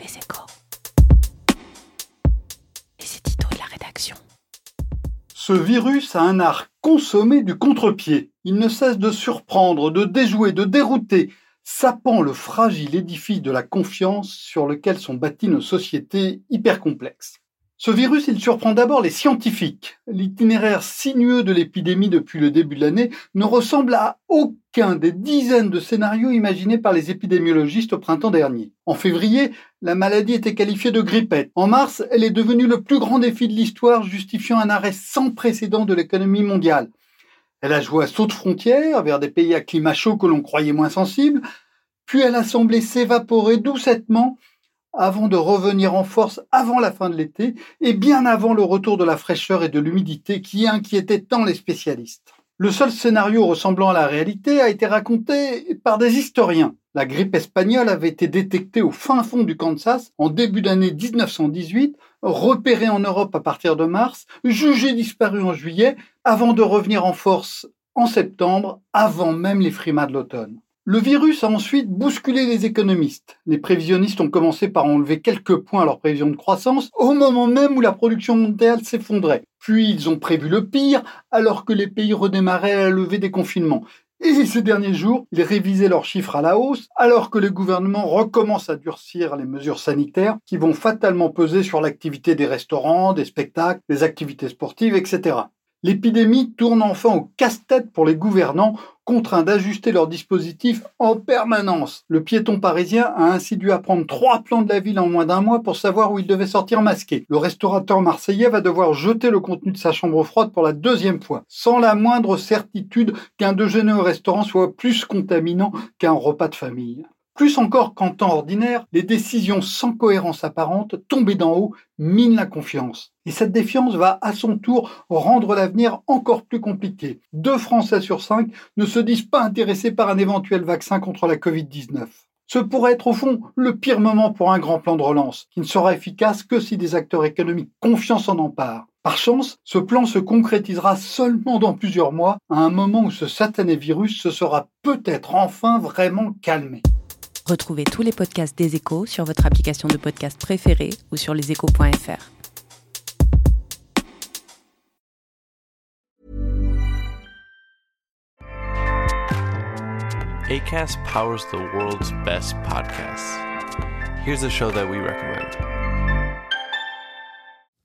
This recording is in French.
Les échos. Et c'est Tito de la rédaction. Ce virus a un art consommé du contre-pied. Il ne cesse de surprendre, de déjouer, de dérouter, sapant le fragile édifice de la confiance sur lequel sont bâties nos sociétés hyper complexes. Ce virus, il surprend d'abord les scientifiques. L'itinéraire sinueux de l'épidémie depuis le début de l'année ne ressemble à aucun des dizaines de scénarios imaginés par les épidémiologistes au printemps dernier. En février, la maladie était qualifiée de grippette. En mars, elle est devenue le plus grand défi de l'histoire, justifiant un arrêt sans précédent de l'économie mondiale. Elle a joué à saut de frontières vers des pays à climat chaud que l'on croyait moins sensibles, puis elle a semblé s'évaporer doucettement avant de revenir en force avant la fin de l'été et bien avant le retour de la fraîcheur et de l'humidité qui inquiétait tant les spécialistes. Le seul scénario ressemblant à la réalité a été raconté par des historiens. La grippe espagnole avait été détectée au fin fond du Kansas en début d'année 1918, repérée en Europe à partir de mars, jugée disparue en juillet, avant de revenir en force en septembre, avant même les frimas de l'automne. Le virus a ensuite bousculé les économistes. Les prévisionnistes ont commencé par enlever quelques points à leur prévision de croissance au moment même où la production mondiale s'effondrait. Puis ils ont prévu le pire alors que les pays redémarraient à la levée des confinements. Et ces derniers jours, ils révisaient leurs chiffres à la hausse alors que le gouvernement recommence à durcir les mesures sanitaires qui vont fatalement peser sur l'activité des restaurants, des spectacles, des activités sportives, etc. L'épidémie tourne enfin au casse-tête pour les gouvernants, contraints d'ajuster leurs dispositifs en permanence. Le piéton parisien a ainsi dû apprendre trois plans de la ville en moins d'un mois pour savoir où il devait sortir masqué. Le restaurateur marseillais va devoir jeter le contenu de sa chambre froide pour la deuxième fois, sans la moindre certitude qu'un déjeuner au restaurant soit plus contaminant qu'un repas de famille. Plus encore qu'en temps ordinaire, les décisions sans cohérence apparente, tombées d'en haut, minent la confiance. Et cette défiance va à son tour rendre l'avenir encore plus compliqué. Deux Français sur cinq ne se disent pas intéressés par un éventuel vaccin contre la Covid-19. Ce pourrait être au fond le pire moment pour un grand plan de relance, qui ne sera efficace que si des acteurs économiques confiants s'en emparent. Par chance, ce plan se concrétisera seulement dans plusieurs mois, à un moment où ce satané virus se sera peut-être enfin vraiment calmé. Retrouvez tous les podcasts des échos sur votre application de podcast préférée ou sur leséchos.fr. ACAST powers the world's best podcasts. Here's a show that we recommend.